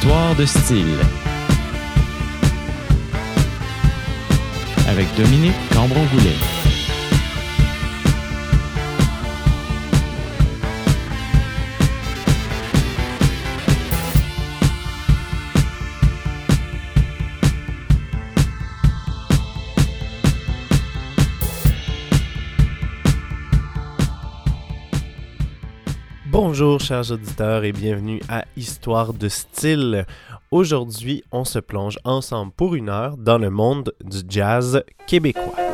Histoire de style. Avec Dominique Cambron-Goulet. Chers auditeurs et bienvenue à Histoire de style. Aujourd'hui, on se plonge ensemble pour une heure dans le monde du jazz québécois.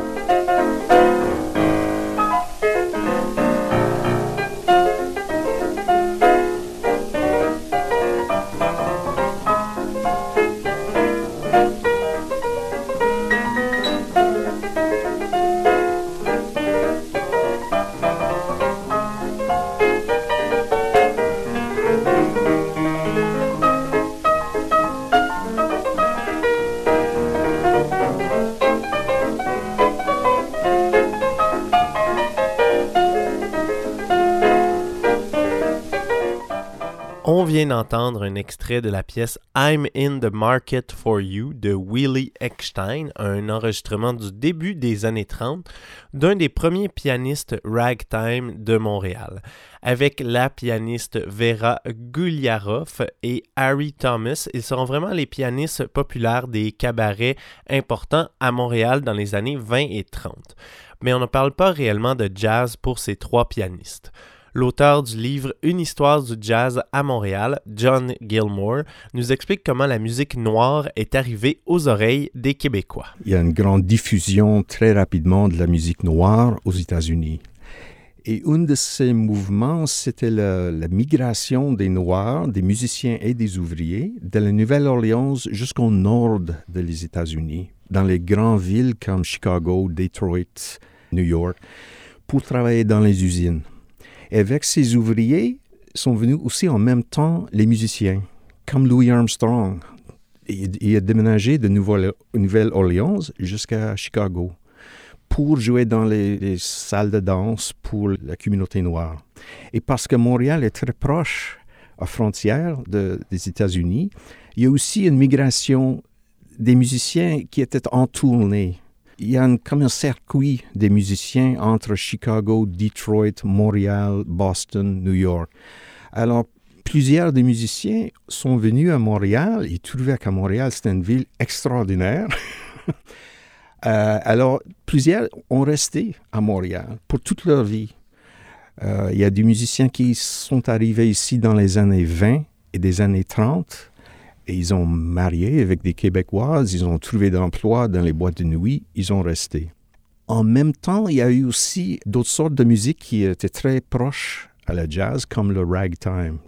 D'entendre un extrait de la pièce I'm in the Market for You de Willie Eckstein, un enregistrement du début des années 30 d'un des premiers pianistes ragtime de Montréal, avec la pianiste Vera Guliaroff et Harry Thomas. Ils seront vraiment les pianistes populaires des cabarets importants à Montréal dans les années 20 et 30. Mais on ne parle pas réellement de jazz pour ces trois pianistes l'auteur du livre Une histoire du jazz à Montréal, John Gilmore, nous explique comment la musique noire est arrivée aux oreilles des Québécois. Il y a une grande diffusion très rapidement de la musique noire aux États-Unis. Et un de ces mouvements, c'était la, la, migration des Noirs, des musiciens et des ouvriers de la Nouvelle-Orléans jusqu'au nord des États-Unis, dans les grandes villes comme Chicago, Detroit, New York, pour travailler dans les usines. Et avec ces ouvriers sont venus aussi en même temps les musiciens, comme Louis Armstrong. Il, a déménagé de Nouvelle-Orléans jusqu'à Chicago pour jouer dans les, les, salles de danse pour la communauté noire. Et parce que Montréal est très proche à frontière de, des États-Unis, il y a aussi une migration des musiciens qui étaient en tournée il y a un, comme un circuit des musiciens entre Chicago, Detroit, Montréal, Boston, New York. Alors, plusieurs des musiciens sont venus à Montréal. Ils trouvaient qu'à Montréal, c'était une ville extraordinaire. euh, alors, plusieurs ont resté à Montréal pour toute leur vie. Euh, il y a des musiciens qui sont arrivés ici dans les années 20 et des années 30 et ils ont marié avec des Québécoises, ils ont trouvé d'emploi dans les boîtes de nuit, ils ont resté. En même temps, il y a eu aussi d'autres sortes de musique qui étaient très proches à la jazz, comme le ragtime.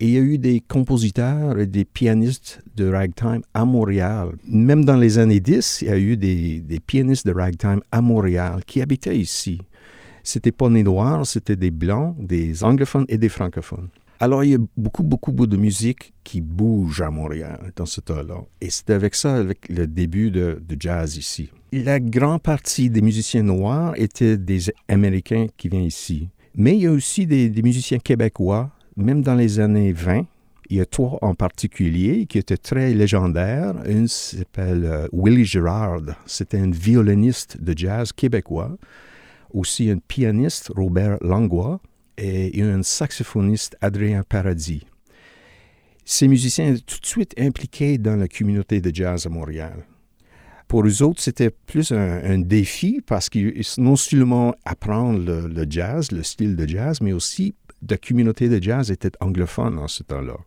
Et il y a eu des compositeurs et des pianistes de ragtime à Montréal. Même dans les années 10, il y a eu des, des pianistes de ragtime à Montréal qui habitaient ici. C'était pas des noirs, c'était des blancs, des anglophones et des francophones. Alors, il y a beaucoup, beaucoup, beaucoup de musique qui bouge à Montréal dans ce temps-là. Et c'est avec ça, avec le début de, jazz ici. La grande partie des musiciens noirs étaient des Américains qui viennent ici. Mais il y a aussi des, des musiciens québécois, même dans les années 20. Il y a trois en particulier qui étaient très légendaires. Une s'appelle euh, Willie Girard. C'était un violoniste de jazz québécois. Aussi un pianiste, Robert Langlois et un saxophoniste, Adrien Paradis. Ces musiciens étaient tout de suite impliqués dans la communauté de jazz à Montréal. Pour eux autres, c'était plus un, défi parce qu'ils non seulement apprendre le, jazz, le style de jazz, mais aussi la communauté de jazz était anglophone en ce temps-là.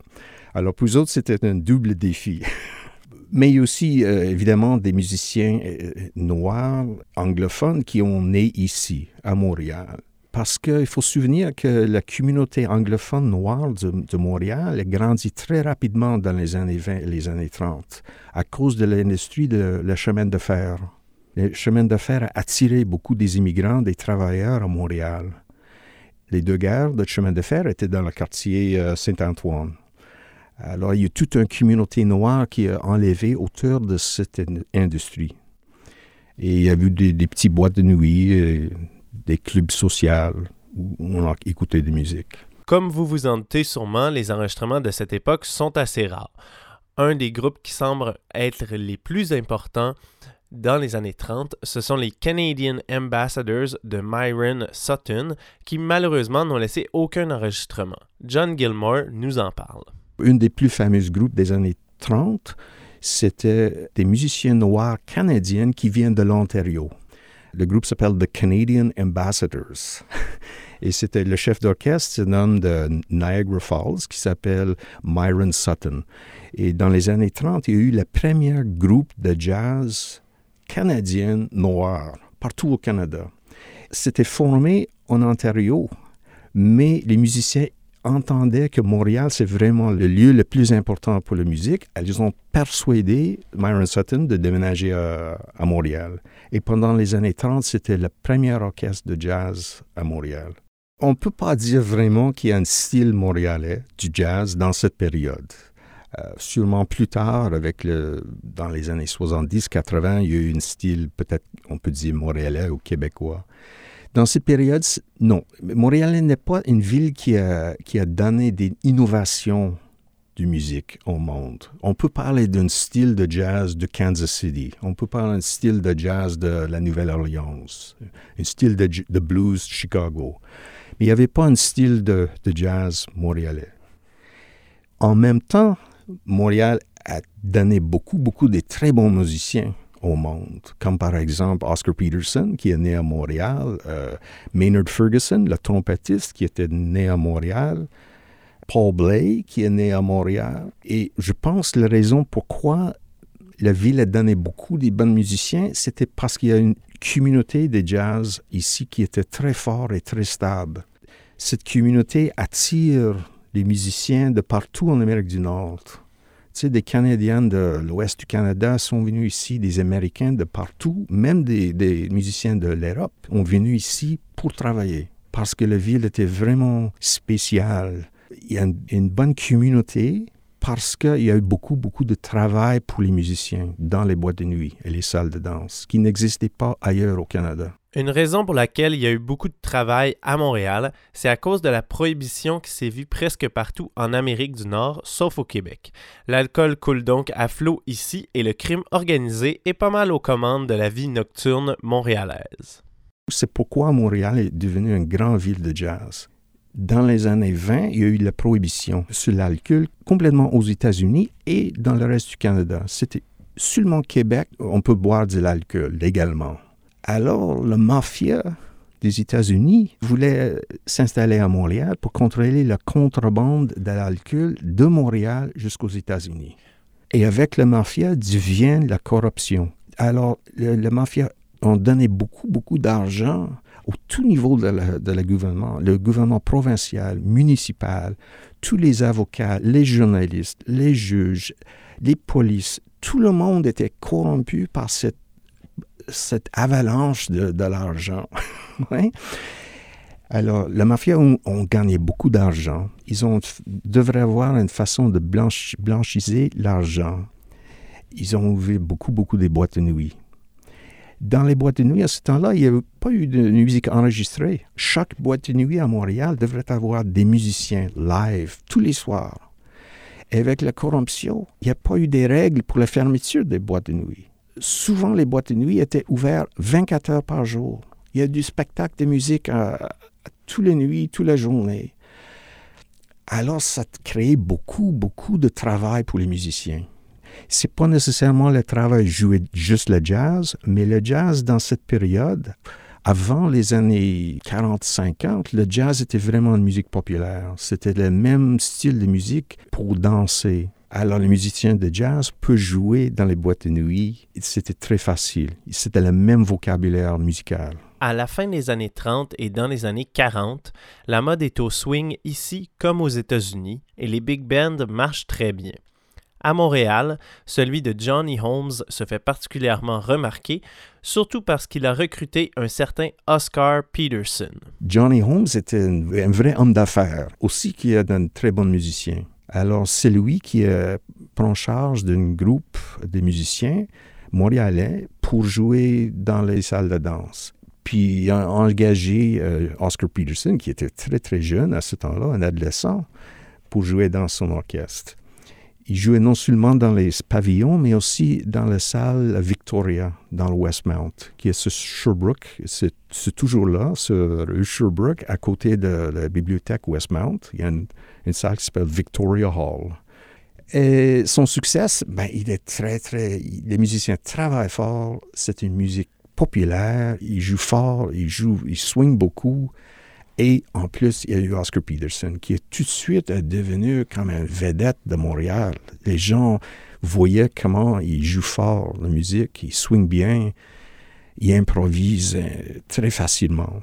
Alors pour eux autres, c'était un double défi. mais aussi euh, évidemment des musiciens euh, noirs anglophones qui ont né ici, à Montréal parce qu'il faut se souvenir que la communauté anglophone noire de, Montréal a grandi très rapidement dans les années 20 et les années 30 à cause de l'industrie de la chemin de fer. Le chemin de fer a attiré beaucoup des immigrants, des travailleurs à Montréal. Les deux gares de chemin de fer étaient dans le quartier euh, Saint-Antoine. Alors, il y a toute une communauté noire qui a enlevé autour de cette industrie. Et il y a eu des, des petites boîtes de nuit, des clubs sociaux où on a écouté de musique. Comme vous vous en doutez sûrement, les enregistrements de cette époque sont assez rares. Un des groupes qui semble être les plus importants dans les années 30, ce sont les Canadian Ambassadors de Myron Sutton qui malheureusement n'ont laissé aucun enregistrement. John Gilmore nous en parle. Une des plus fameuses groupes des années 30, c'était des musiciens noirs canadiens qui viennent de l'Ontario. Le groupe s'appelle The Canadian Ambassadors. Et c'était le chef d'orchestre, c'est un homme de Niagara Falls qui s'appelle Myron Sutton. Et dans les années 30, il y a eu le premier groupe de jazz canadien noir partout au Canada. C'était formé en Ontario, mais les musiciens entendaient que Montréal, c'est vraiment le lieu le plus important pour la musique. Ils ont persuadé Myron Sutton de déménager à, à Montréal. Et pendant les années 30, c'était le premier orchestre de jazz à Montréal. On ne peut pas dire vraiment qu'il y a un style montréalais du jazz dans cette période. Euh, sûrement plus tard, avec le, dans les années 70-80, il y a eu un style peut-être, on peut dire, montréalais ou québécois. Dans cette période, non. Montréal n'est pas une ville qui a, qui a donné des innovations de musique au monde. On peut parler d'un style de jazz de Kansas City. On peut parler d'un style de jazz de la Nouvelle-Orléans. Un style de, de, blues Chicago. Mais il n'y avait pas un style de, de jazz montréalais. En même temps, Montréal a donné beaucoup, beaucoup de très bons musiciens au monde, comme par exemple Oscar Peterson, qui est né à Montréal, euh, Maynard Ferguson, le trompettiste, qui était né à Montréal, Paul Blay, qui est né à Montréal. Et je pense la raison pourquoi la ville a donné beaucoup de bons musiciens, c'était parce qu'il y a une communauté de jazz ici qui était très forte et très stable. Cette communauté attire les musiciens de partout en Amérique du Nord. Sais, des Canadiens de l'ouest du Canada sont venus ici, des Américains de partout, même des, musiciens de l'Europe ont venu ici pour travailler parce que la ville était vraiment spéciale. Il y a une bonne communauté parce qu'il y a eu beaucoup, beaucoup de travail pour les musiciens dans les boîtes de nuit et les salles de danse qui n'existaient pas ailleurs au Canada. Une raison pour laquelle il y a eu beaucoup de travail à Montréal, c'est à cause de la prohibition qui s'est vue presque partout en Amérique du Nord, sauf au Québec. L'alcool coule donc à flot ici et le crime organisé est pas mal aux commandes de la vie nocturne montréalaise. C'est pourquoi Montréal est devenu une grande ville de jazz. Dans les années 20, il y a eu la prohibition sur l'alcool complètement aux États-Unis et dans le reste du Canada. C'était seulement Québec, on peut boire de l'alcool légalement. Alors, la mafia des États-Unis voulait s'installer à Montréal pour contrôler la contrebande de l'alcool de Montréal jusqu'aux États-Unis. Et avec la mafia vient la corruption. Alors, le, la mafia ont donné beaucoup, beaucoup d'argent au tout niveau de la, de la gouvernement, le gouvernement provincial, municipal, tous les avocats, les journalistes, les juges, les polices, tout le monde était corrompu par cette cette avalanche de, l'argent. Alors, la mafia ont, gagné beaucoup d'argent. Ils ont, devraient avoir une façon de blanchi, blanchiser l'argent. Ils ont ouvert beaucoup, beaucoup de boîtes de nuit. Dans les boîtes de nuit, à ce temps-là, il n'y avait pas eu de musique enregistrée. Chaque boîte de nuit à Montréal devrait avoir des musiciens live tous les soirs. Et avec la corruption, il n'y a pas eu des règles pour la fermeture des boîtes de nuit souvent les boîtes de nuit étaient ouvertes 24 heures par jour. Il y a du spectacle de musique à toutes les nuits, toute la journée. Alors, ça crée beaucoup, beaucoup de travail pour les musiciens. C'est pas nécessairement le travail jouer juste le jazz, mais le jazz dans cette période, avant les années 40-50, le jazz était vraiment une musique populaire. C'était le même style de musique pour danser. Alors, les musiciens de jazz peuvent jouer dans les boîtes de nuit. C'était très facile. C'était le même vocabulaire musical. À la fin des années 30 et dans les années 40, la mode est au swing ici comme aux États-Unis et les big bands marchent très bien. À Montréal, celui de Johnny Holmes se fait particulièrement remarquer, surtout parce qu'il a recruté un certain Oscar Peterson. Johnny Holmes était un, vrai homme d'affaires, aussi qui est un très bon musicien. Alors, c'est lui qui euh, prend charge d'un groupe de musiciens montréalais pour jouer dans les salles de danse. Puis il a engagé euh, Oscar Peterson, qui était très très jeune à ce temps-là, un adolescent, pour jouer dans son orchestre. Il jouait non seulement dans les pavillons, mais aussi dans la salle Victoria, dans le Westmount, qui est sur Sherbrooke. C'est toujours là, sur Sherbrooke, à côté de la bibliothèque Westmount. Il y a une, salle qui s'appelle Victoria Hall. Et son succès, ben, il est très, très. Les musiciens travaillent fort. C'est une musique populaire. Il joue fort, il joue, il swing beaucoup. Et en plus, il y a eu Oscar Peterson, qui est tout de suite devenu comme un vedette de Montréal. Les gens voyaient comment il joue fort la musique, il swing bien, il improvise euh, très facilement.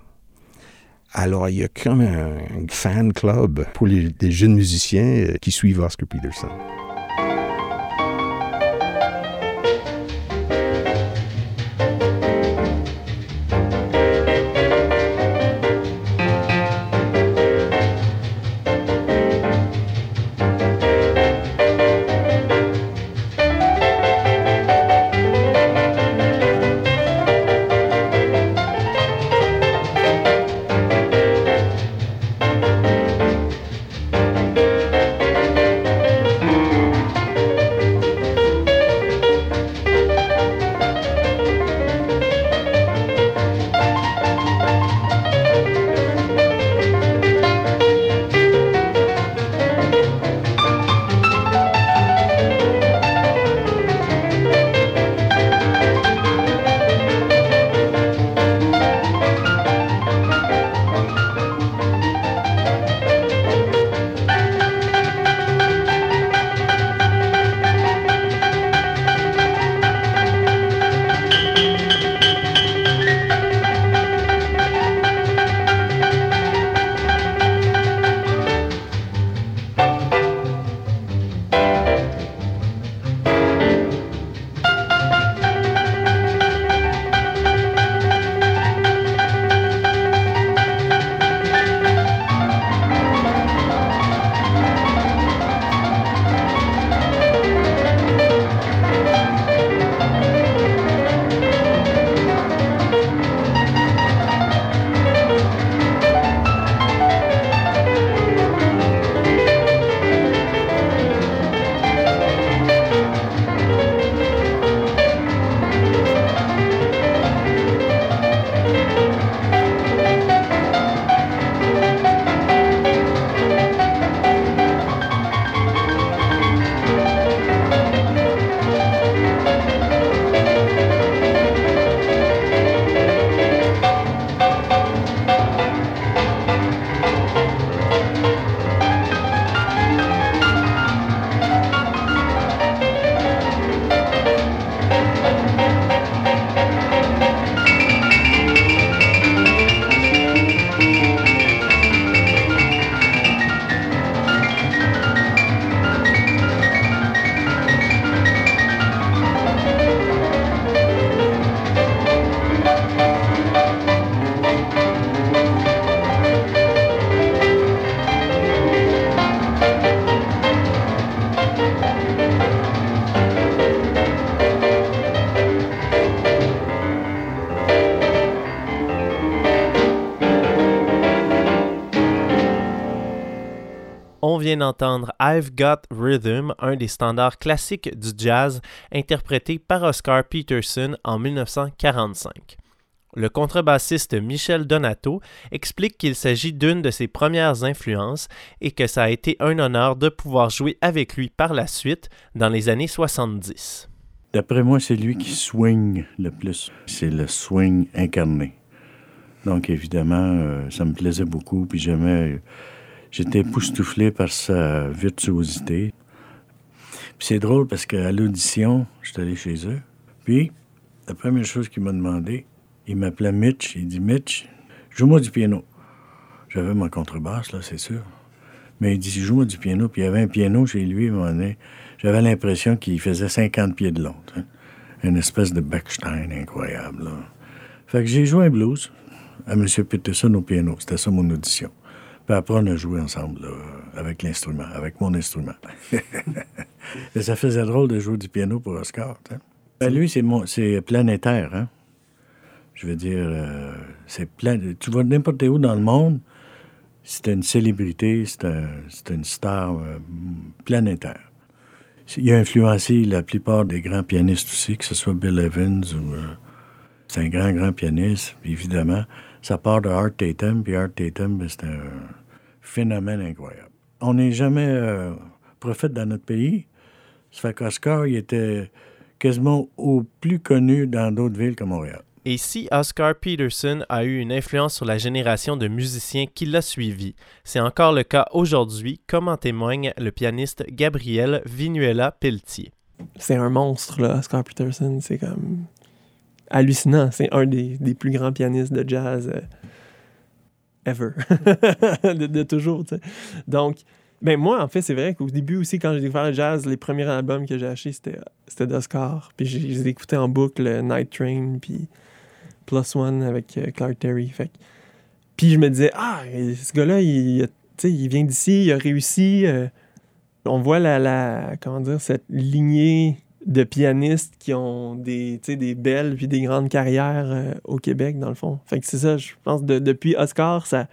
Alors, il y a comme un, fan club pour les, jeunes musiciens euh, qui suivent Oscar Peterson. D'entendre I've Got Rhythm, un des standards classiques du jazz, interprété par Oscar Peterson en 1945. Le contrebassiste Michel Donato explique qu'il s'agit d'une de ses premières influences et que ça a été un honneur de pouvoir jouer avec lui par la suite dans les années 70. D'après moi, c'est lui qui swing le plus. C'est le swing incarné. Donc évidemment, euh, ça me plaisait beaucoup, puis j'aimais J'étais époustouflé par sa virtuosité. c'est drôle parce qu'à l'audition, j'étais allé chez eux. Puis, la première chose qu'il m'a demandé, il m'appelait Mitch. Il dit Mitch, joue-moi du piano. J'avais ma contrebasse, là, c'est sûr. Mais il dit joue-moi du piano. Puis il y avait un piano chez lui, à J'avais l'impression qu'il faisait 50 pieds de long. Une espèce de Bechstein incroyable. Là. Fait que j'ai joué un blues à M. Peterson au piano. C'était ça mon audition. Puis après, on a joué ensemble avec l'instrument, avec mon instrument. Et ça faisait drôle de jouer du piano pour Oscar. Ben, lui, c'est, mon, c'est planétaire. Hein? Je veux dire, euh, c'est plein. tu vas n'importe où dans le monde, c'était une célébrité, c'était c'était une star euh, planétaire. Il a influencé la plupart des grands pianistes aussi, que ce soit Bill Evans ou. euh, c'est un grand, grand pianiste, évidemment. Ça part de Art Tatum, puis Art Tatum, ben, c'est un phénomène incroyable. On n'est jamais euh, prophète dans notre pays. Ça fait qu'Oscar, il était quasiment au plus connu dans d'autres villes que Montréal. Et si Oscar Peterson a eu une influence sur la génération de musiciens qui l'a suivi, c'est encore le cas aujourd'hui, comme en témoigne le pianiste Gabriel Vinuela Pelletier. C'est un monstre, là, Oscar Peterson. C'est comme hallucinant. C'est un des, des plus grands pianistes de jazz euh, de, de toujours, tu sais. Donc, ben moi, en fait, c'est vrai qu'au début aussi, quand j'ai découvert le jazz, les premiers albums que j'ai achetés, c'était, d'Oscar. Puis je les en boucle, euh, Night Train, puis Plus One avec euh, Clark Terry. Fait Puis je me disais, ah, ce gars-là, il, il vient d'ici, il a réussi. euh, on voit la, comment dire, cette lignée de pianistes qui ont des, des belles puis des grandes carrières euh, au Québec, dans le fond. Fait que c'est ça, je pense, de- depuis Oscar, ça,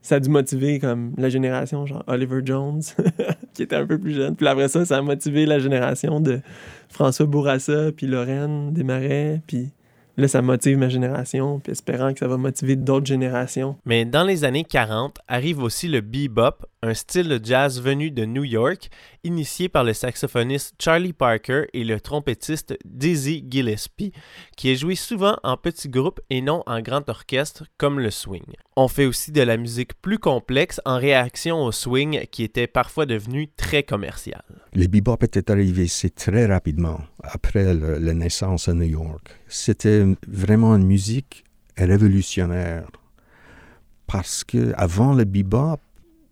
ça a dû motiver comme la génération, genre Oliver Jones, qui était un peu plus jeune. Puis après ça, ça a motivé la génération de François Bourassa, puis Lorraine Desmarais, puis là, ça motive ma génération, puis espérant que ça va motiver d'autres générations. Mais dans les années 40 arrive aussi le bebop, un style de jazz venu de New York, initié par le saxophoniste Charlie Parker et le trompettiste Dizzy Gillespie, qui est joué souvent en petits groupes et non en grand orchestre comme le swing. On fait aussi de la musique plus complexe en réaction au swing qui était parfois devenu très commercial. Le bebop était arrivé ici très rapidement après la naissance à New York. C'était vraiment une musique révolutionnaire parce que avant le bebop,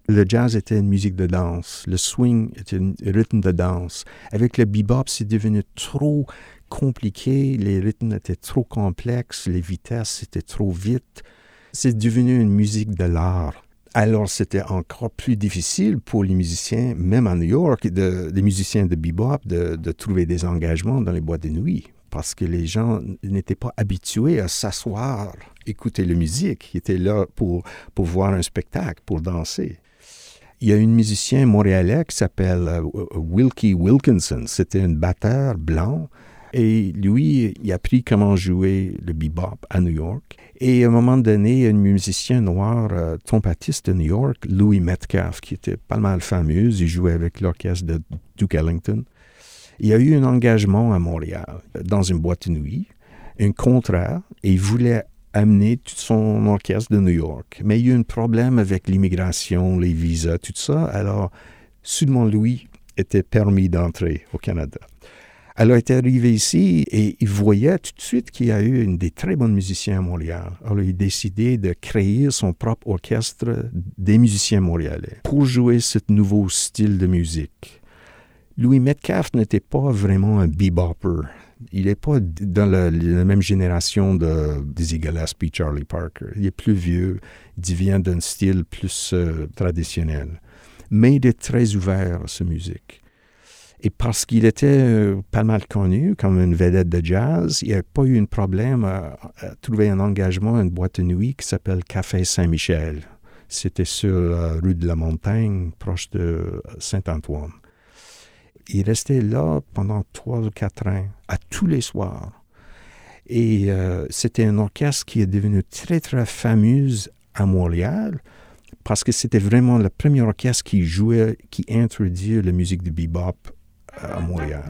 le jazz était une musique de danse, le swing était un rythme de danse. Avec le bebop, c'est devenu trop compliqué, les rythmes étaient trop complexes, les vitesses étaient trop vite. C'est devenu une musique de l'art. Alors, c'était encore plus difficile pour les musiciens, même à New York, les musiciens de bebop, de, de trouver des engagements dans les boîtes de nuit. Parce que les gens n'étaient pas habitués à s'asseoir, écouter la musique. Ils étaient là pour, pour voir un spectacle, pour danser. Il y a un musicien montréalais qui s'appelle euh, Wilkie Wilkinson. C'était un batteur blanc. Et lui, il a appris comment jouer le bebop à New York. Et à un moment donné, un musicien noir, euh, trompettiste de New York, Louis Metcalf, qui était pas mal fameux, il jouait avec l'orchestre de Duke Ellington. Il a eu un engagement à Montréal, dans une boîte de nuit, un contrat, et il voulait amener tout son orchestre de New York. Mais il y a eu un problème avec l'immigration, les visas, tout ça. Alors, soudainement, Louis était permis d'entrer au Canada. Elle a été arrivée ici et il voyait tout de suite qu'il y a eu une des très bonnes musiciens à Montréal. Alors il a décidé de créer son propre orchestre des musiciens montréalais pour jouer ce nouveau style de musique. Louis Metcalf n'était pas vraiment un bebopper. Il n'est pas dans la, même génération de Dizzy Gillespie, Charlie Parker. Il est plus vieux, il vient d'un style plus euh, traditionnel. Mais il est très ouvert à sa musique. Et parce qu'il était euh, pas mal connu comme une vedette de jazz, il n'y a pas eu un problème à, à, trouver un engagement à une boîte de nuit qui s'appelle Café Saint-Michel. C'était sur la rue de la Montagne, proche de Saint-Antoine. Il restait là pendant trois ou quatre ans, à tous les soirs. Et euh, c'était un orchestre qui est devenu très, très fameux à Montréal parce que c'était vraiment le premier orchestre qui jouait, qui introduit la musique de bebop à Montréal.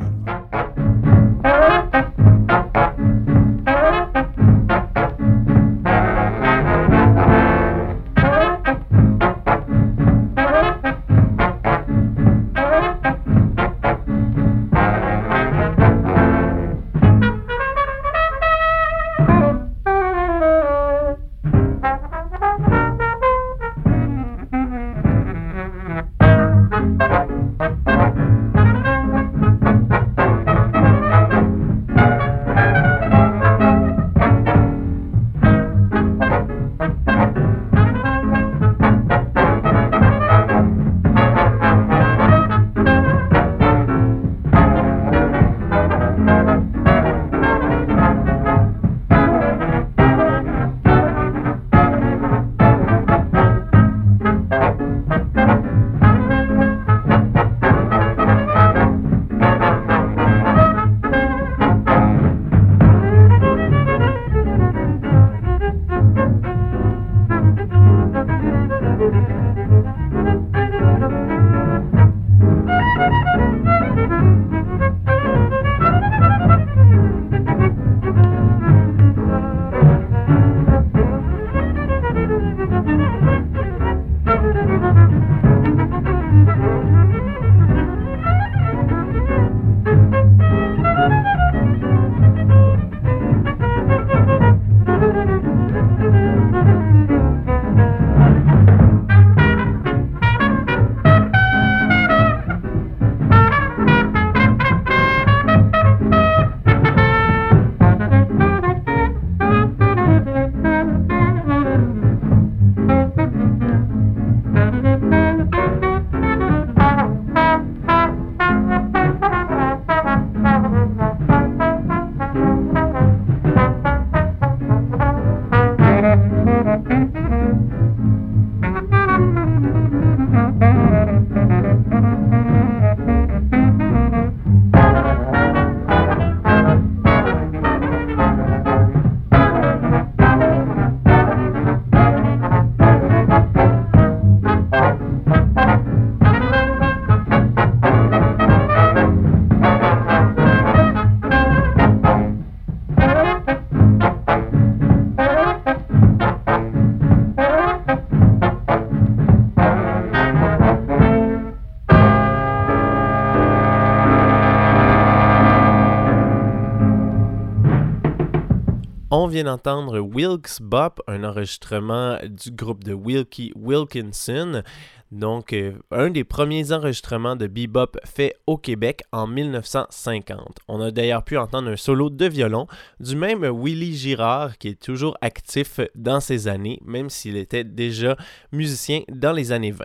Vient d'entendre Wilkes Bop, un enregistrement du groupe de Wilkie Wilkinson. Donc, euh, un des premiers enregistrements de bebop fait au Québec en 1950. On a d'ailleurs pu entendre un solo de violon du même Willy Girard qui est toujours actif dans ces années, même s'il était déjà musicien dans les années 20.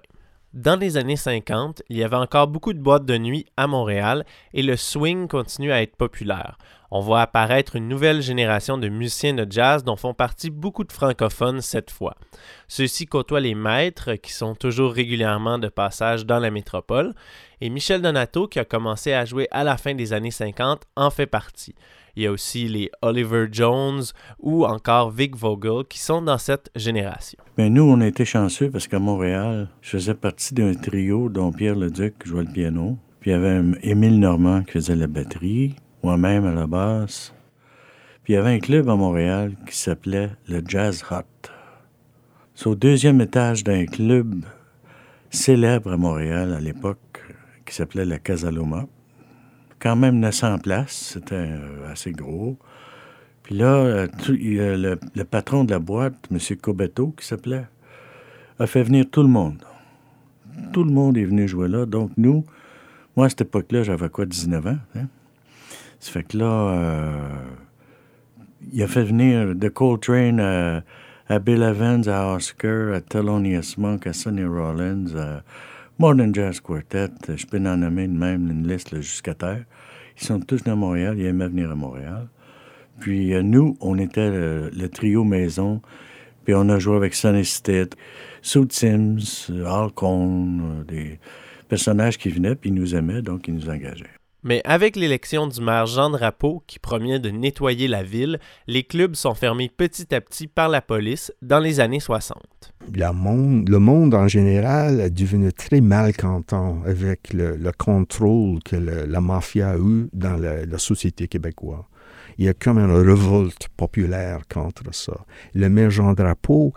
Dans les années 50, il y avait encore beaucoup de boîtes de nuit à Montréal et le swing continue à être populaire. On voit apparaître une nouvelle génération de musiciens de jazz dont font partie beaucoup de francophones cette fois. Ceux-ci côtoient les maîtres qui sont toujours régulièrement de passage dans la métropole et Michel Donato qui a commencé à jouer à la fin des années 50 en fait partie. Il y a aussi les Oliver Jones ou encore Vic Vogel qui sont dans cette génération. Mais nous, on a été chanceux parce qu'à Montréal, je faisais partie d'un trio dont Pierre Leduc jouait le piano. Puis il y avait Émile Normand qui faisait la batterie, moi-même à la basse. Puis il y avait un club à Montréal qui s'appelait le Jazz Hut. C'est au deuxième étage d'un club célèbre à Montréal à l'époque qui s'appelait la Casaloma quand même 900 places, c'était euh, assez gros. Puis là, euh, le, patron de la boîte, M. Cobeto, qui s'appelait, a fait venir tout le monde. Tout le monde est venu jouer là. Donc, nous, moi, à cette époque-là, j'avais quoi, 19 ans? Hein? Ça fait que là, euh, il a fait venir de Coltrane à, Bill Evans, à Oscar, à Thelonious Monk, à Sonny Rollins, à Modern Jazz Quartet, je peux en nommer même une liste jusqu'à terre. Ils sont tous dans Montréal, ils aimaient venir à Montréal. Puis euh, nous, on était le, trio maison, puis on a joué avec Sonny Stitt, Sue Sims, Al Cohn, euh, des personnages qui venaient, puis ils nous aimaient, donc ils nous engageaient. Mais avec l'élection du maire Jean Drapeau, qui promet de nettoyer la ville, les clubs sont fermés petit à petit par la police dans les années 60. monde, le monde en général est devenu très malcontent avec le, contrôle que la mafia a eu dans la, société québécoise. Il y a comme une révolte populaire contre ça. Le maire Jean Drapeau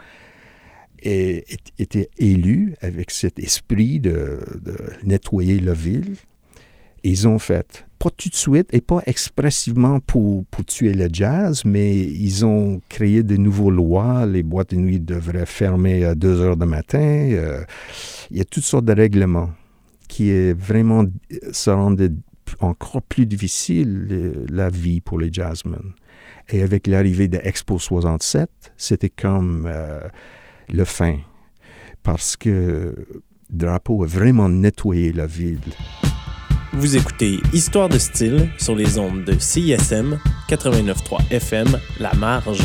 était élu avec cet esprit de nettoyer la ville ils ont fait, pas tout de suite et pas expressivement pour, pour tuer le jazz, mais ils ont créé de nouvelles lois. Les boîtes de nuit devraient fermer à 2 heures du matin. Euh, il y a toutes sortes de règlements qui est vraiment, ça rendait encore plus difficile la vie pour les jazzmen. Et avec l'arrivée de Expo 67, c'était comme euh, le fin, parce que Drapeau a vraiment nettoyé la ville. Vous écoutez Histoire de style sur les ondes de CISM 89.3 FM La Marge.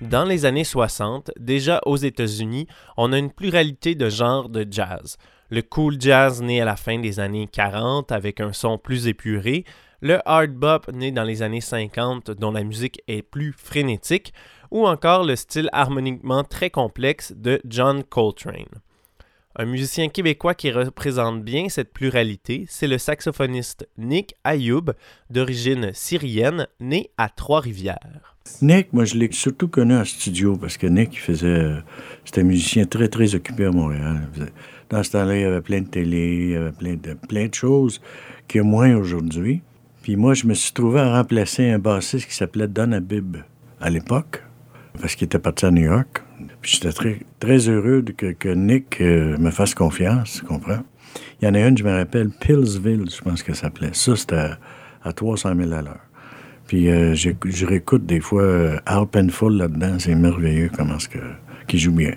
Dans les années 60, déjà aux États-Unis, on a une pluralité de genres de jazz. Le cool jazz né à la fin des années 40 avec un son plus épuré, le hard bop né dans les années 50 dont la musique est plus frénétique, ou encore le style harmoniquement très complexe de John Coltrane. Un musicien québécois qui représente bien cette pluralité, c'est le saxophoniste Nick Ayoub, d'origine syrienne, né à Trois-Rivières. Nick, moi je l'ai surtout connu en studio parce que Nick faisait. C'était un musicien très très occupé à Montréal. Dans ce temps-là, il y avait plein de télé, il y avait plein de, plein de choses a moins aujourd'hui. Puis moi, je me suis trouvé à remplacer un bassiste qui s'appelait Don Abib à l'époque, parce qu'il était parti à New York. J'étais très, heureux que, que Nick euh, me fasse confiance, tu comprends? Il y en a une, je me rappelle, Pillsville, je pense que ça s'appelait. Ça, c'était à, 300 000 à l'heure. Puis euh, je, réécoute des fois euh, Al Penfold là-dedans. C'est merveilleux comment ce qu'il joue bien.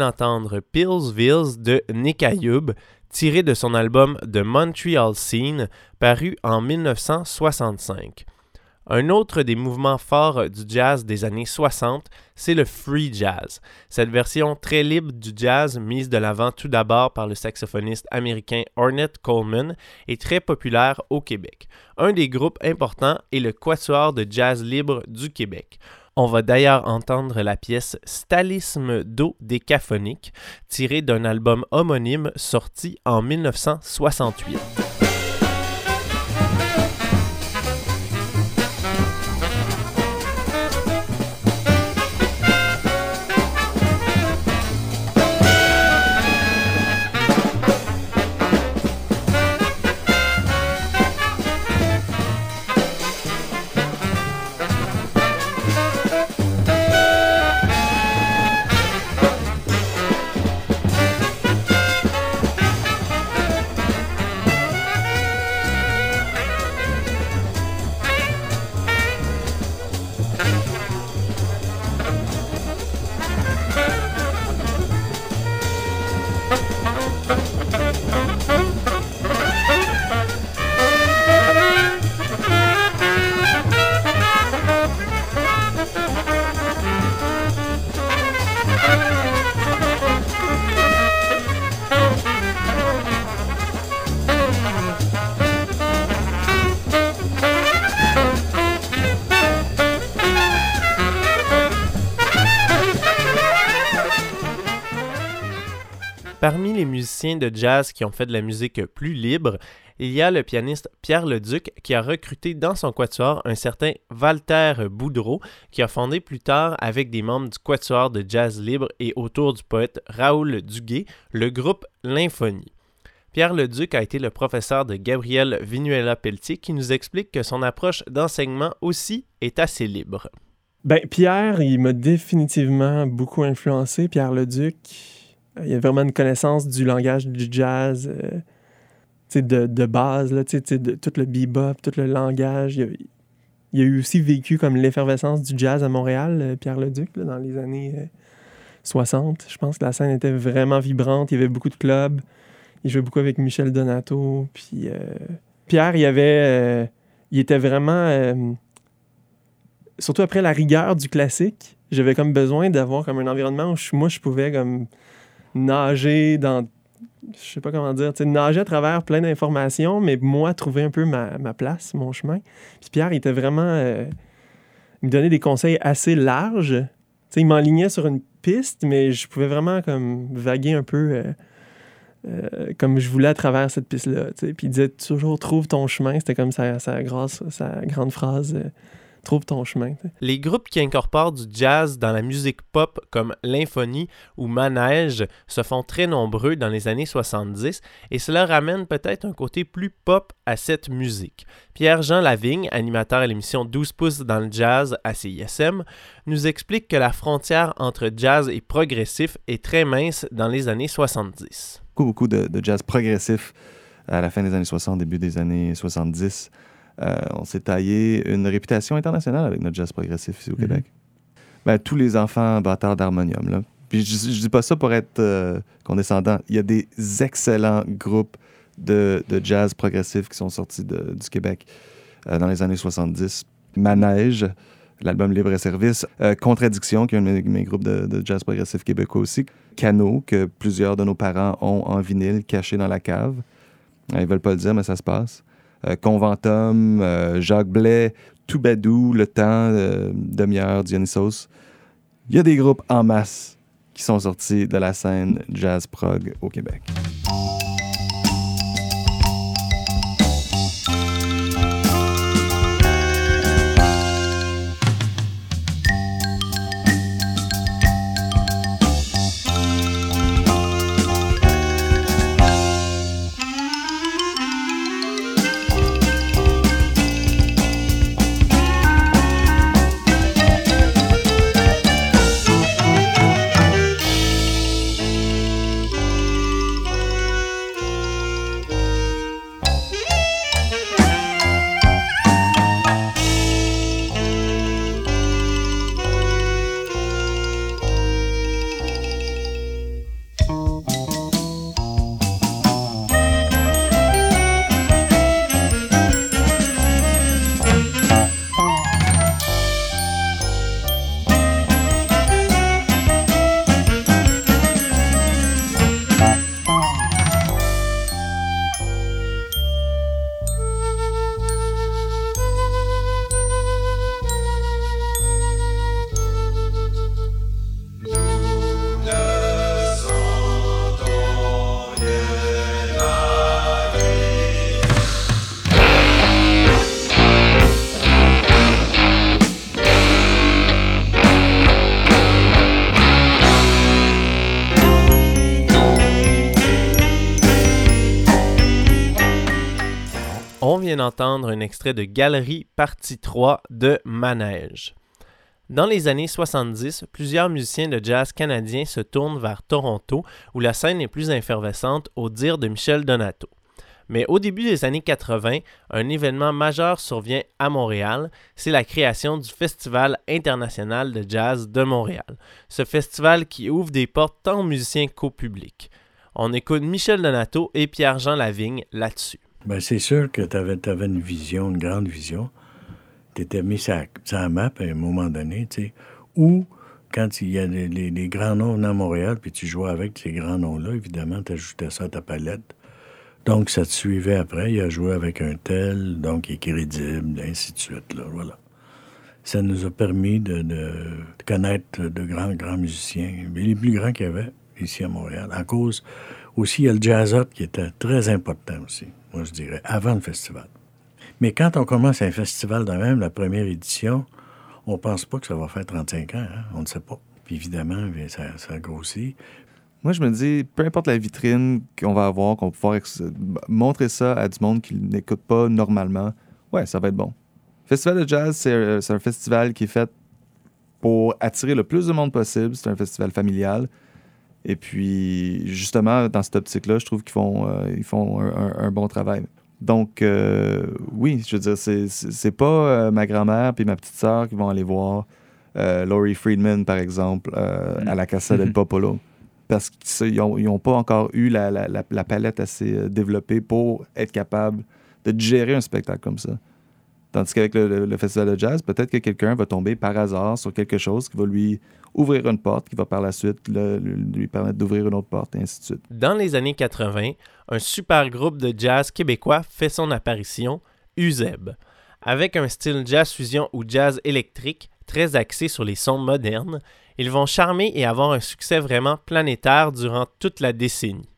D'entendre Pillsville de Nick Ayub, tiré de son album The Montreal Scene, paru en 1965. Un autre des mouvements forts du jazz des années 60, c'est le free jazz. Cette version très libre du jazz, mise de l'avant tout d'abord par le saxophoniste américain Ornette Coleman, est très populaire au Québec. Un des groupes importants est le Quatuor de jazz libre du Québec. On va d'ailleurs entendre la pièce Stalisme d'eau décaphonique, tirée d'un album homonyme sorti en 1968. De jazz qui ont fait de la musique plus libre, il y a le pianiste Pierre Leduc qui a recruté dans son quatuor un certain Walter Boudreau qui a fondé plus tard avec des membres du quatuor de jazz libre et autour du poète Raoul Duguay le groupe L'Infonie. Pierre Leduc a été le professeur de Gabriel Vinuela Pelletier qui nous explique que son approche d'enseignement aussi est assez libre. Ben, Pierre, il m'a définitivement beaucoup influencé, Pierre Leduc. Il y a vraiment une connaissance du langage du jazz euh, de, de, base, là, de, tout le bebop, tout le langage. Il il a eu aussi vécu comme l'effervescence du jazz à Montréal, euh, Pierre Leduc, là, dans les années euh, 60. Je pense que la scène était vraiment vibrante. Il y avait beaucoup de clubs. Il jouait beaucoup avec Michel Donato. Puis euh, Pierre, il avait, il était vraiment, surtout après la rigueur du classique, j'avais comme besoin d'avoir comme un environnement où je, moi je pouvais comme nager dans je sais pas comment dire, nager à travers plein d'informations, mais moi, trouver un peu ma, place, mon chemin. Puis Pierre, il était vraiment. Euh, il me donnait des conseils assez larges. il m'enlignait sur une piste, mais je pouvais vraiment comme vaguer un peu euh, euh, comme je voulais à travers cette piste-là. Puis il disait toujours trouve ton chemin. C'était comme sa, sa, grâce, sa grande phrase. Trouve ton chemin. Les groupes qui incorporent du jazz dans la musique pop comme l'Infonie ou Manège se font très nombreux dans les années 70 et cela ramène peut-être un côté plus pop à cette musique. Pierre-Jean Lavigne, animateur à l'émission 12 pouces dans le jazz à CISM, nous explique que la frontière entre jazz et progressif est très mince dans les années 70. Beaucoup, beaucoup de, de jazz progressif à la fin des années 60, début des années 70. Euh, on s'est taillé une réputation internationale avec notre jazz progressif ici au Mhm. Québec. Ben, tous les enfants batteurs d'harmonium. Là. Puis je, je dis pas ça pour être euh, condescendant. Il y a des excellents groupes de, de jazz progressif qui sont sortis de- du Québec euh, dans les années 70. Manège, l'album Libre et Service. Euh, Contradiction, qui est un de mes, mes groupes de, de jazz progressif québécois aussi. Cano, que plusieurs de nos parents ont en vinyle caché dans la cave. Ils veulent pas le dire, mais ça se passe. Euh, Conventum, euh, Jacques Blais, Toubadou, Le Temps, euh, Demi-heure, Dionysos. Il y a des groupes en masse qui sont sortis de la scène jazz prog au Québec. D'entendre un extrait de Galerie partie 3 de Manège. Dans les années 70, plusieurs musiciens de jazz canadiens se tournent vers Toronto, où la scène est plus effervescente, au dire de Michel Donato. Mais au début des années 80, un événement majeur survient à Montréal, c'est la création du Festival international de jazz de Montréal. Ce festival qui ouvre des portes tant aux musiciens qu'au public. On écoute Michel Donato et Pierre-Jean Lavigne là-dessus. Ben, c'est sûr que tu avais, une vision, une grande vision. Tu étais mis sur la map à un moment donné, tu sais. Ou quand il y a les, grands noms à Montréal, puis tu jouais avec ces grands noms-là, évidemment, tu ajoutais ça à ta palette. Donc, ça te suivait après. Il a joué avec un tel, donc il est crédible, ainsi de suite. Là, voilà. Ça nous a permis de, connaître de grands, grands musiciens, les plus grands qu'il y avait ici à Montréal. À cause aussi, il y a le jazz qui était très important aussi, moi je dirais, avant le festival. Mais quand on commence un festival de même, la première édition, on pense pas que ça va faire 35 ans. Hein? On ne sait pas. Puis évidemment, ça, ça grossit. Moi, je me dis, peu importe la vitrine qu'on va avoir, qu'on va pouvoir montrer ça à du monde qui n'écoute pas normalement, ouais, ça va être bon. Festival de jazz, euh, c'est un festival qui est fait pour attirer le plus de monde possible. C'est un festival familial. Et puis, justement, dans cette optique-là, je trouve qu'ils font, euh, ils font un, bon travail. Donc, euh, oui, je veux dire, c'est pas ma grand-mère puis ma petite sœur qui vont aller voir Laurie Friedman, par exemple, à la Casa del Popolo parce qu'ils n'ont pas encore eu la, palette assez euh, développée pour être capable de gérer un spectacle comme ça. Tandis qu'avec le, festival de jazz, peut-être que quelqu'un va tomber par hasard sur quelque chose qui va lui ouvrir une porte, qui va par la suite lui permettre d'ouvrir une autre porte, et ainsi de suite. Dans les années 80, un super groupe de jazz québécois fait son apparition, Uzeb. Avec un style jazz fusion ou jazz électrique très axé sur les sons modernes, ils vont charmer et avoir un succès vraiment planétaire durant toute la décennie.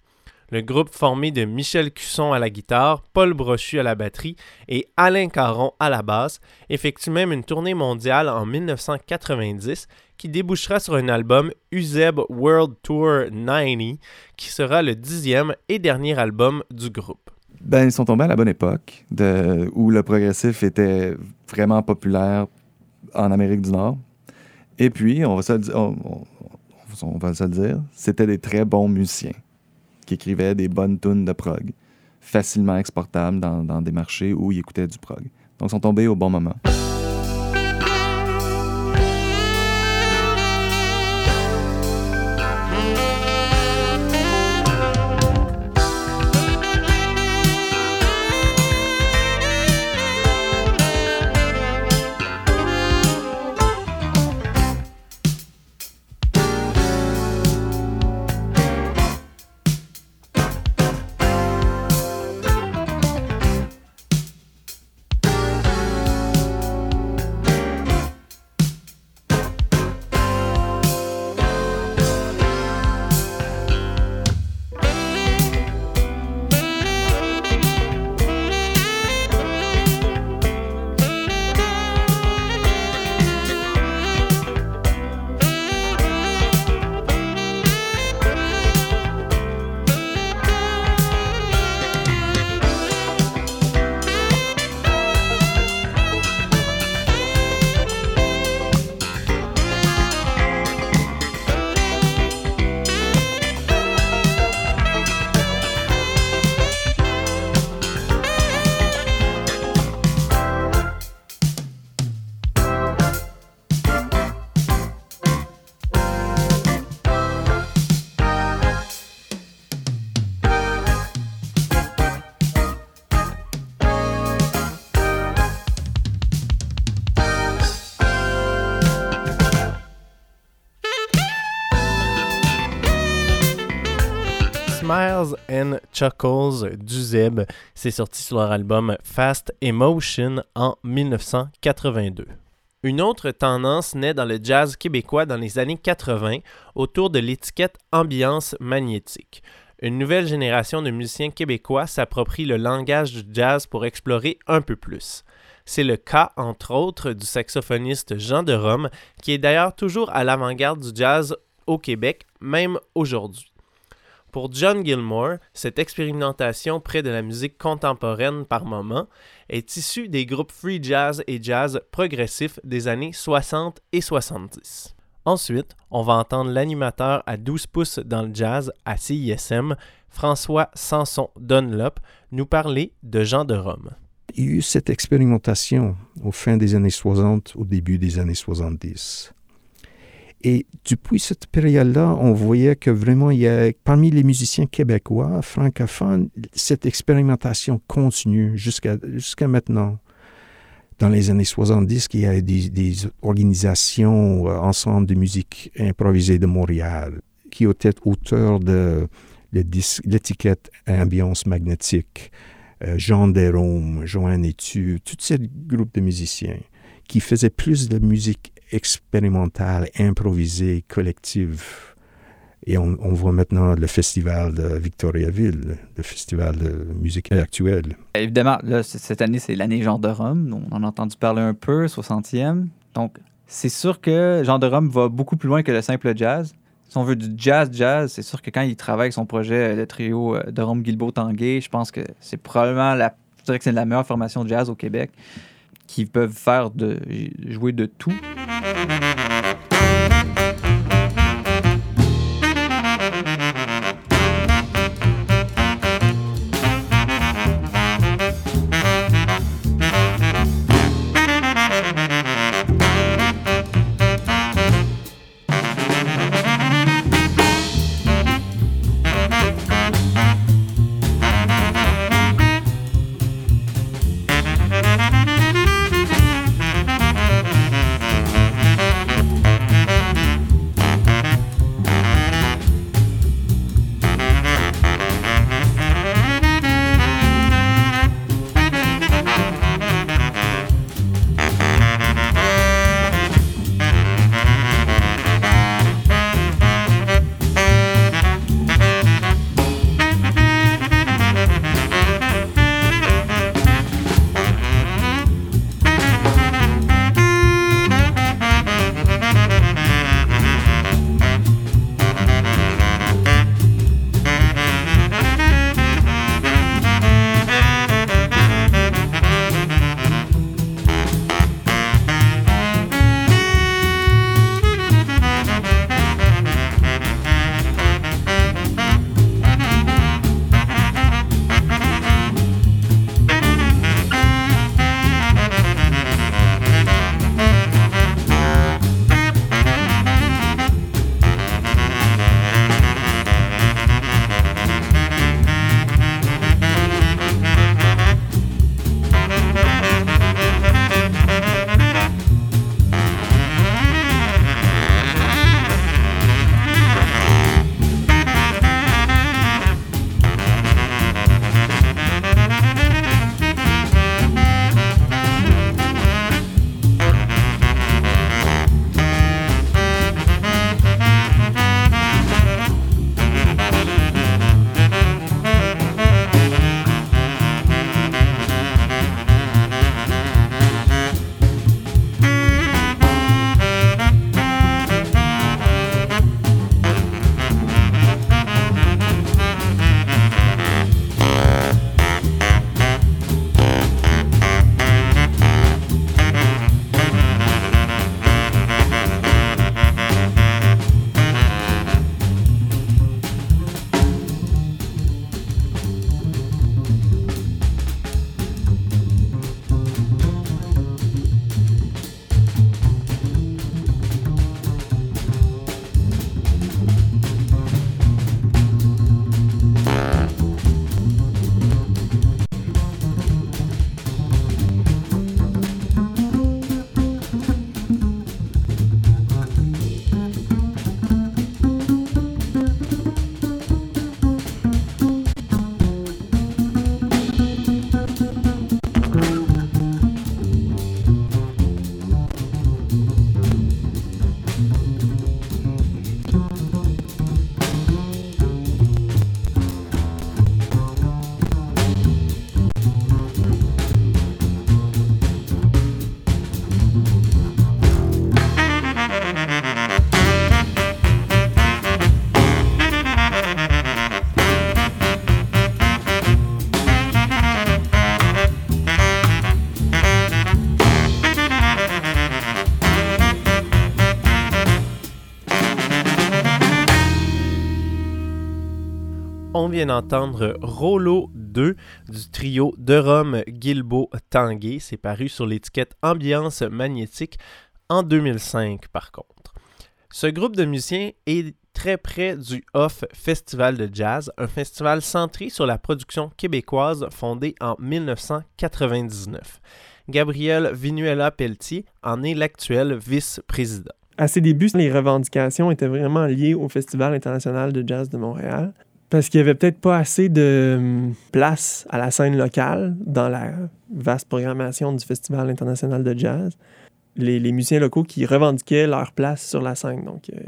Le groupe formé de Michel Cusson à la guitare, Paul Brochu à la batterie et Alain Caron à la basse effectue même une tournée mondiale en 1990 qui débouchera sur un album Uzeb World Tour 90 qui sera le dixième et dernier album du groupe. Ben, ils sont tombés à la bonne époque de, où le progressif était vraiment populaire en Amérique du Nord. Et puis, on va se, on, va se le dire, c'était des très bons musiciens qui écrivaient des bonnes tunes de prog, facilement exportables dans, dans des marchés où ils écoutaient du prog. Donc, ils sont tombés au bon moment. Chuckles du Zeb. C'est sorti sur leur album Fast Emotion en 1982. Une autre tendance naît dans le jazz québécois dans les années 80 autour de l'étiquette ambiance magnétique. Une nouvelle génération de musiciens québécois s'approprie le langage du jazz pour explorer un peu plus. C'est le cas, entre autres, du saxophoniste Jean de Rome, qui est d'ailleurs toujours à l'avant-garde du jazz au Québec, même aujourd'hui. Pour John Gilmore, cette expérimentation près de la musique contemporaine par moment est issue des groupes free jazz et jazz progressif des années 60 et 70. Ensuite, on va entendre l'animateur à 12 pouces dans le jazz à CISM, François Sanson Dunlop, nous parler de Jean de Rome. Il y a eu cette expérimentation au fin des années 60, au début des années 70. Et depuis cette période-là, on voyait que vraiment, il y a, parmi les musiciens québécois francophones, cette expérimentation continue jusqu'à jusqu'à maintenant. Dans les années 70, il y a des, des organisations, euh, ensemble de musique improvisée de Montréal, qui étaient auteurs de, l'étiquette Ambiance magnétique. Euh, Jean Desrômes, Joanne Etu, tout ce groupe de musiciens qui faisaient plus de musique expérimentale, improvisée, collective. Et on, voit maintenant le festival de Victoriaville, le festival de musique actuelle. Évidemment, cette année, c'est l'année Jean de Rome. On en a entendu parler un peu, 60e. Donc, c'est sûr que Jean de Rome va beaucoup plus loin que le simple jazz. Si on veut du jazz-jazz, c'est sûr que quand il travaille son projet, le trio de Rome Guilbeault Tanguay, je pense que c'est probablement la, je que la meilleure formation de jazz au Québec qui peuvent faire de jouer de tout. Mm-hmm. Vient d'entendre Rollo 2 du trio de Rome Gilbo Tanguay. C'est paru sur l'étiquette Ambiance Magnétique en 2005 par contre. Ce groupe de musiciens est très près du Off Festival de Jazz, un festival centré sur la production québécoise fondé en 1999. Gabriel Vinuela Pelletier en est l'actuel vice-président. À ses débuts, les revendications étaient vraiment liées au Festival international de jazz de Montréal parce qu'il n'y avait peut-être pas assez de hum, place à la scène locale dans la vaste programmation du Festival international de jazz. Les, musiciens locaux qui revendiquaient leur place sur la scène. Donc, euh,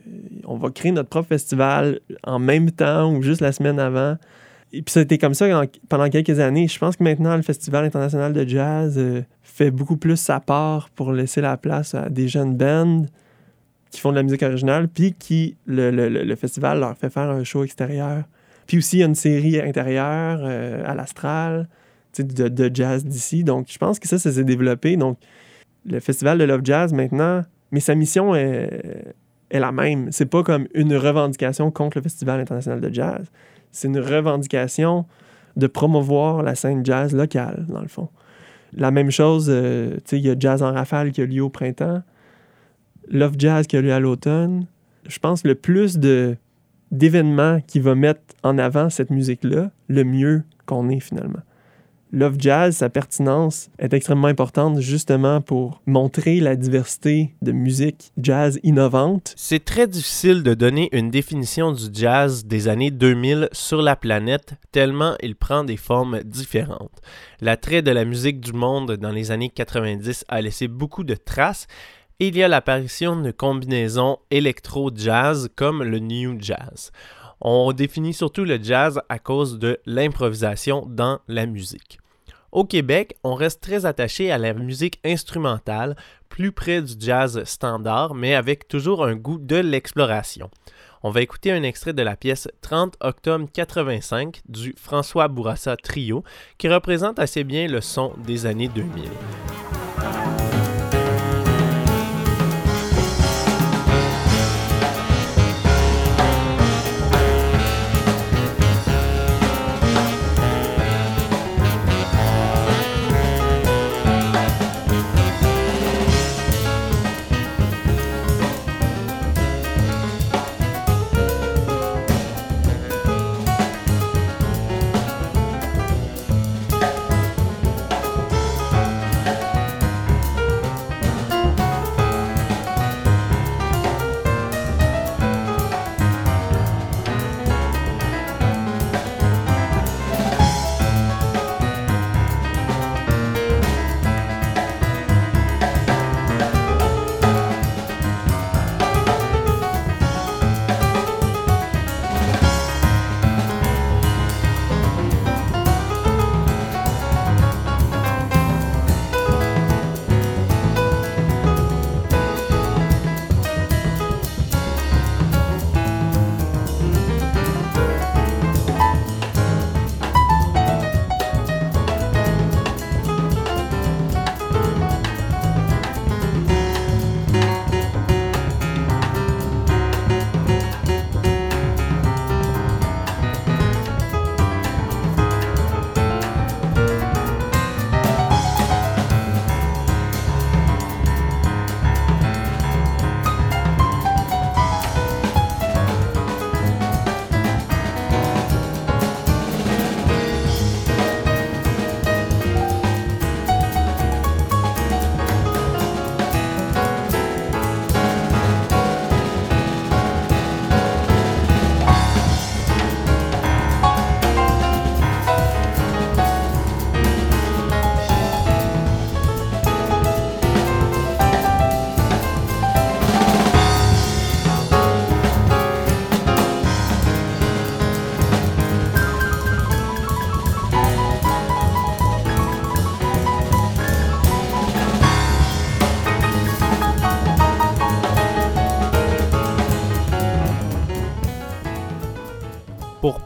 on va créer notre propre festival en même temps ou juste la semaine avant. Et puis ça a été comme ça en- pendant quelques années. Je pense que maintenant, le Festival international de jazz euh, fait beaucoup plus sa part pour laisser la place à des jeunes bands qui font de la musique originale, puis qui, le festival leur fait faire un show extérieur. Puis aussi, il y a une série intérieure euh, à l'Astral, de, jazz d'ici. Donc, je pense que ça, ça s'est développé. Donc, le festival de Love Jazz, maintenant, mais sa mission est, la même. C'est pas comme une revendication contre le Festival international de jazz. C'est une revendication de promouvoir la scène jazz locale, dans le fond. La même chose, euh, il y a Jazz en rafale qui a lieu au printemps. Love Jazz qui a lieu à l'automne. Je pense le plus de d'événements qui va mettre en avant cette musique-là, le mieux qu'on est finalement. Love Jazz, sa pertinence est extrêmement importante justement pour montrer la diversité de musique jazz innovante. C'est très difficile de donner une définition du jazz des années 2000 sur la planète, tellement il prend des formes différentes. L'attrait de la musique du monde dans les années 90 a laissé beaucoup de traces, il y a l'apparition de combinaisons électro-jazz comme le new jazz. On définit surtout le jazz à cause de l'improvisation dans la musique. Au Québec, on reste très attaché à la musique instrumentale, plus près du jazz standard, mais avec toujours un goût de l'exploration. On va écouter un extrait de la pièce 30 octobre 85 du François Bourassa Trio, qui représente assez bien le son des années 2000.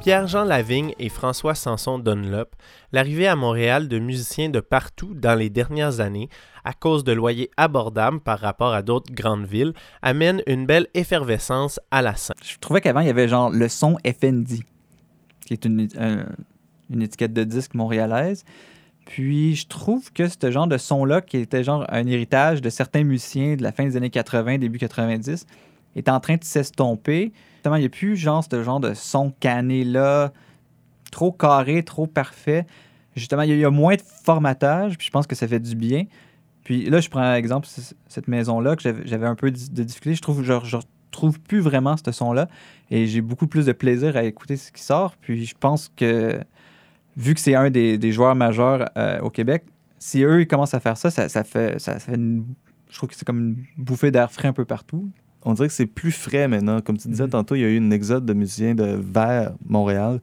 Pierre-Jean Lavigne et François Sanson Dunlop, l'arrivée à Montréal de musiciens de partout dans les dernières années, à cause de loyers abordables par rapport à d'autres grandes villes, amène une belle effervescence à la scène. Je trouvais qu'avant, il y avait genre le son FND. qui est une, un- une étiquette de disque montréalaise. Puis je trouve que ce genre de son-là, qui était genre un héritage de certains musiciens de la fin des années 80, début 90, est en train de s'estomper. Il n'y a plus genre ce genre de son canné-là, trop carré, trop parfait. Justement, il y a- moins de formatage, puis je pense que ça fait du bien. Puis là, je prends un exemple, cette maison-là, que j'avais un peu de difficulté. Je trouve, je, retrouve plus vraiment ce son-là. Et j'ai beaucoup plus de plaisir à écouter ce qui sort. Puis je pense que, vu que c'est un des, joueurs majeurs euh, au Québec, si eux, ils commencent à faire ça, ça, ça fait, ça fait une- Je trouve que c'est comme une bouffée d'air frais un peu partout. On dirait que c'est plus frais maintenant. Comme tu disais Mhm. tantôt, il y a eu une exode de musiciens de vers Montréal.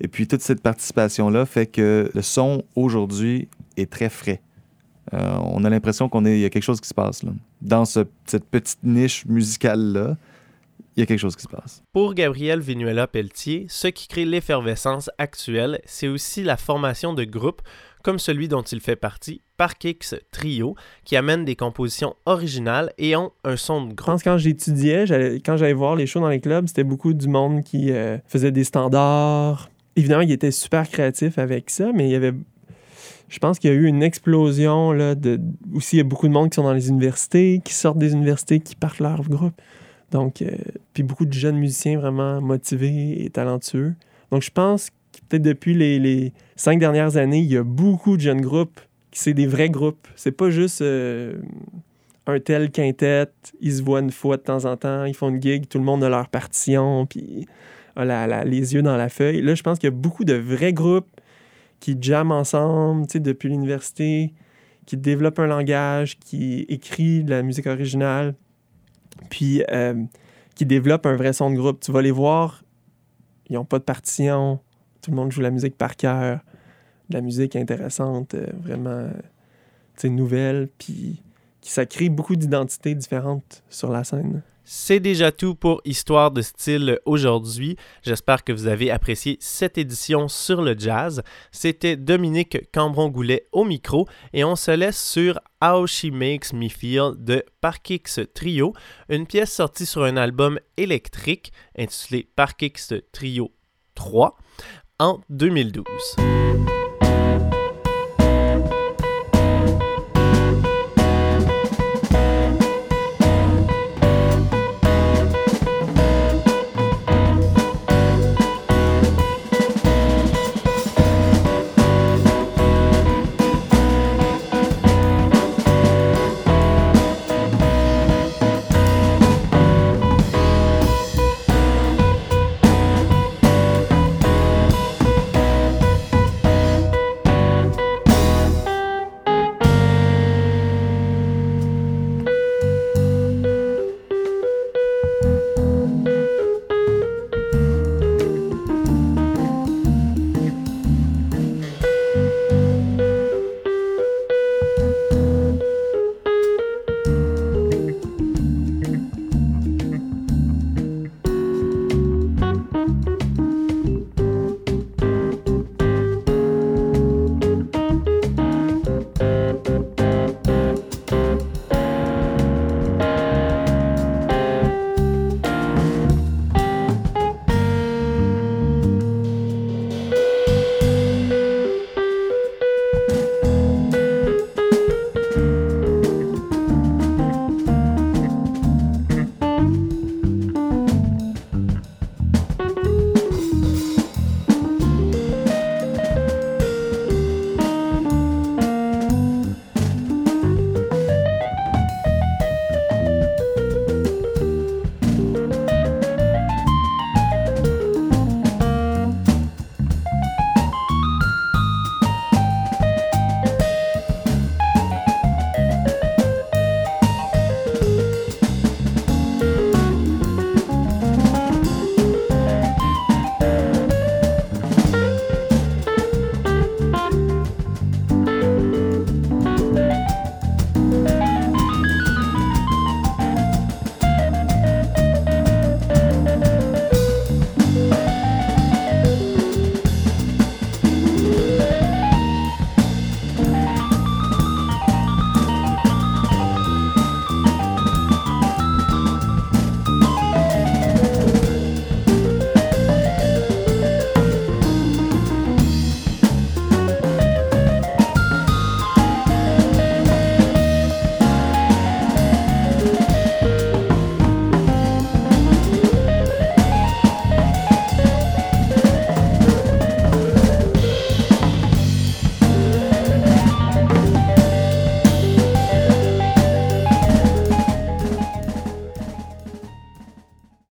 Et puis toute cette participation-là fait que le son aujourd'hui est très frais. Euh, on a l'impression qu'on est, il y a quelque chose qui se passe là. Dans ce- cette petite niche musicale-là, il y a quelque chose qui se passe. Pour Gabriel Vinuela Pelletier, ce qui crée l'effervescence actuelle, c'est aussi la formation de groupes comme celui dont il fait partie, Park X Trio, qui amène des compositions originales et ont un son de Je groupe. pense que quand j'étudiais, quand j'allais voir les shows dans les clubs, c'était beaucoup du monde qui euh, faisait des standards. Évidemment, il était super créatif avec ça, mais il y avait. Je pense qu'il y a eu une explosion là, de. Aussi, il y a beaucoup de monde qui sont dans les universités, qui sortent des universités, qui partent leur groupe. Donc, euh, puis beaucoup de jeunes musiciens vraiment motivés et talentueux. Donc, je pense que peut-être depuis les, les cinq dernières années, il y a beaucoup de jeunes groupes qui c'est des vrais groupes. C'est pas juste euh, un tel quintet, ils se voient une fois de temps en temps, ils font une gig, tout le monde a leur partition, puis a les yeux dans la feuille. Là, je pense qu'il y a beaucoup de vrais groupes qui jamment ensemble, depuis l'université, qui développent un langage, qui écrit de la musique originale, puis euh, qui développent un vrai son de groupe. Tu vas les voir, ils n'ont pas de partition, tout le monde joue la musique par cœur, de la musique intéressante, euh, vraiment, euh, nouvelle, puis qui ça crée beaucoup d'identités différentes sur la scène. C'est déjà tout pour Histoire de style aujourd'hui. J'espère que vous avez apprécié cette édition sur le jazz. C'était Dominique Cambron-Goulet au micro et on se laisse sur How She Makes Me Feel de Park X Trio, une pièce sortie sur un album électrique intitulé Park X Trio 3 en 2012.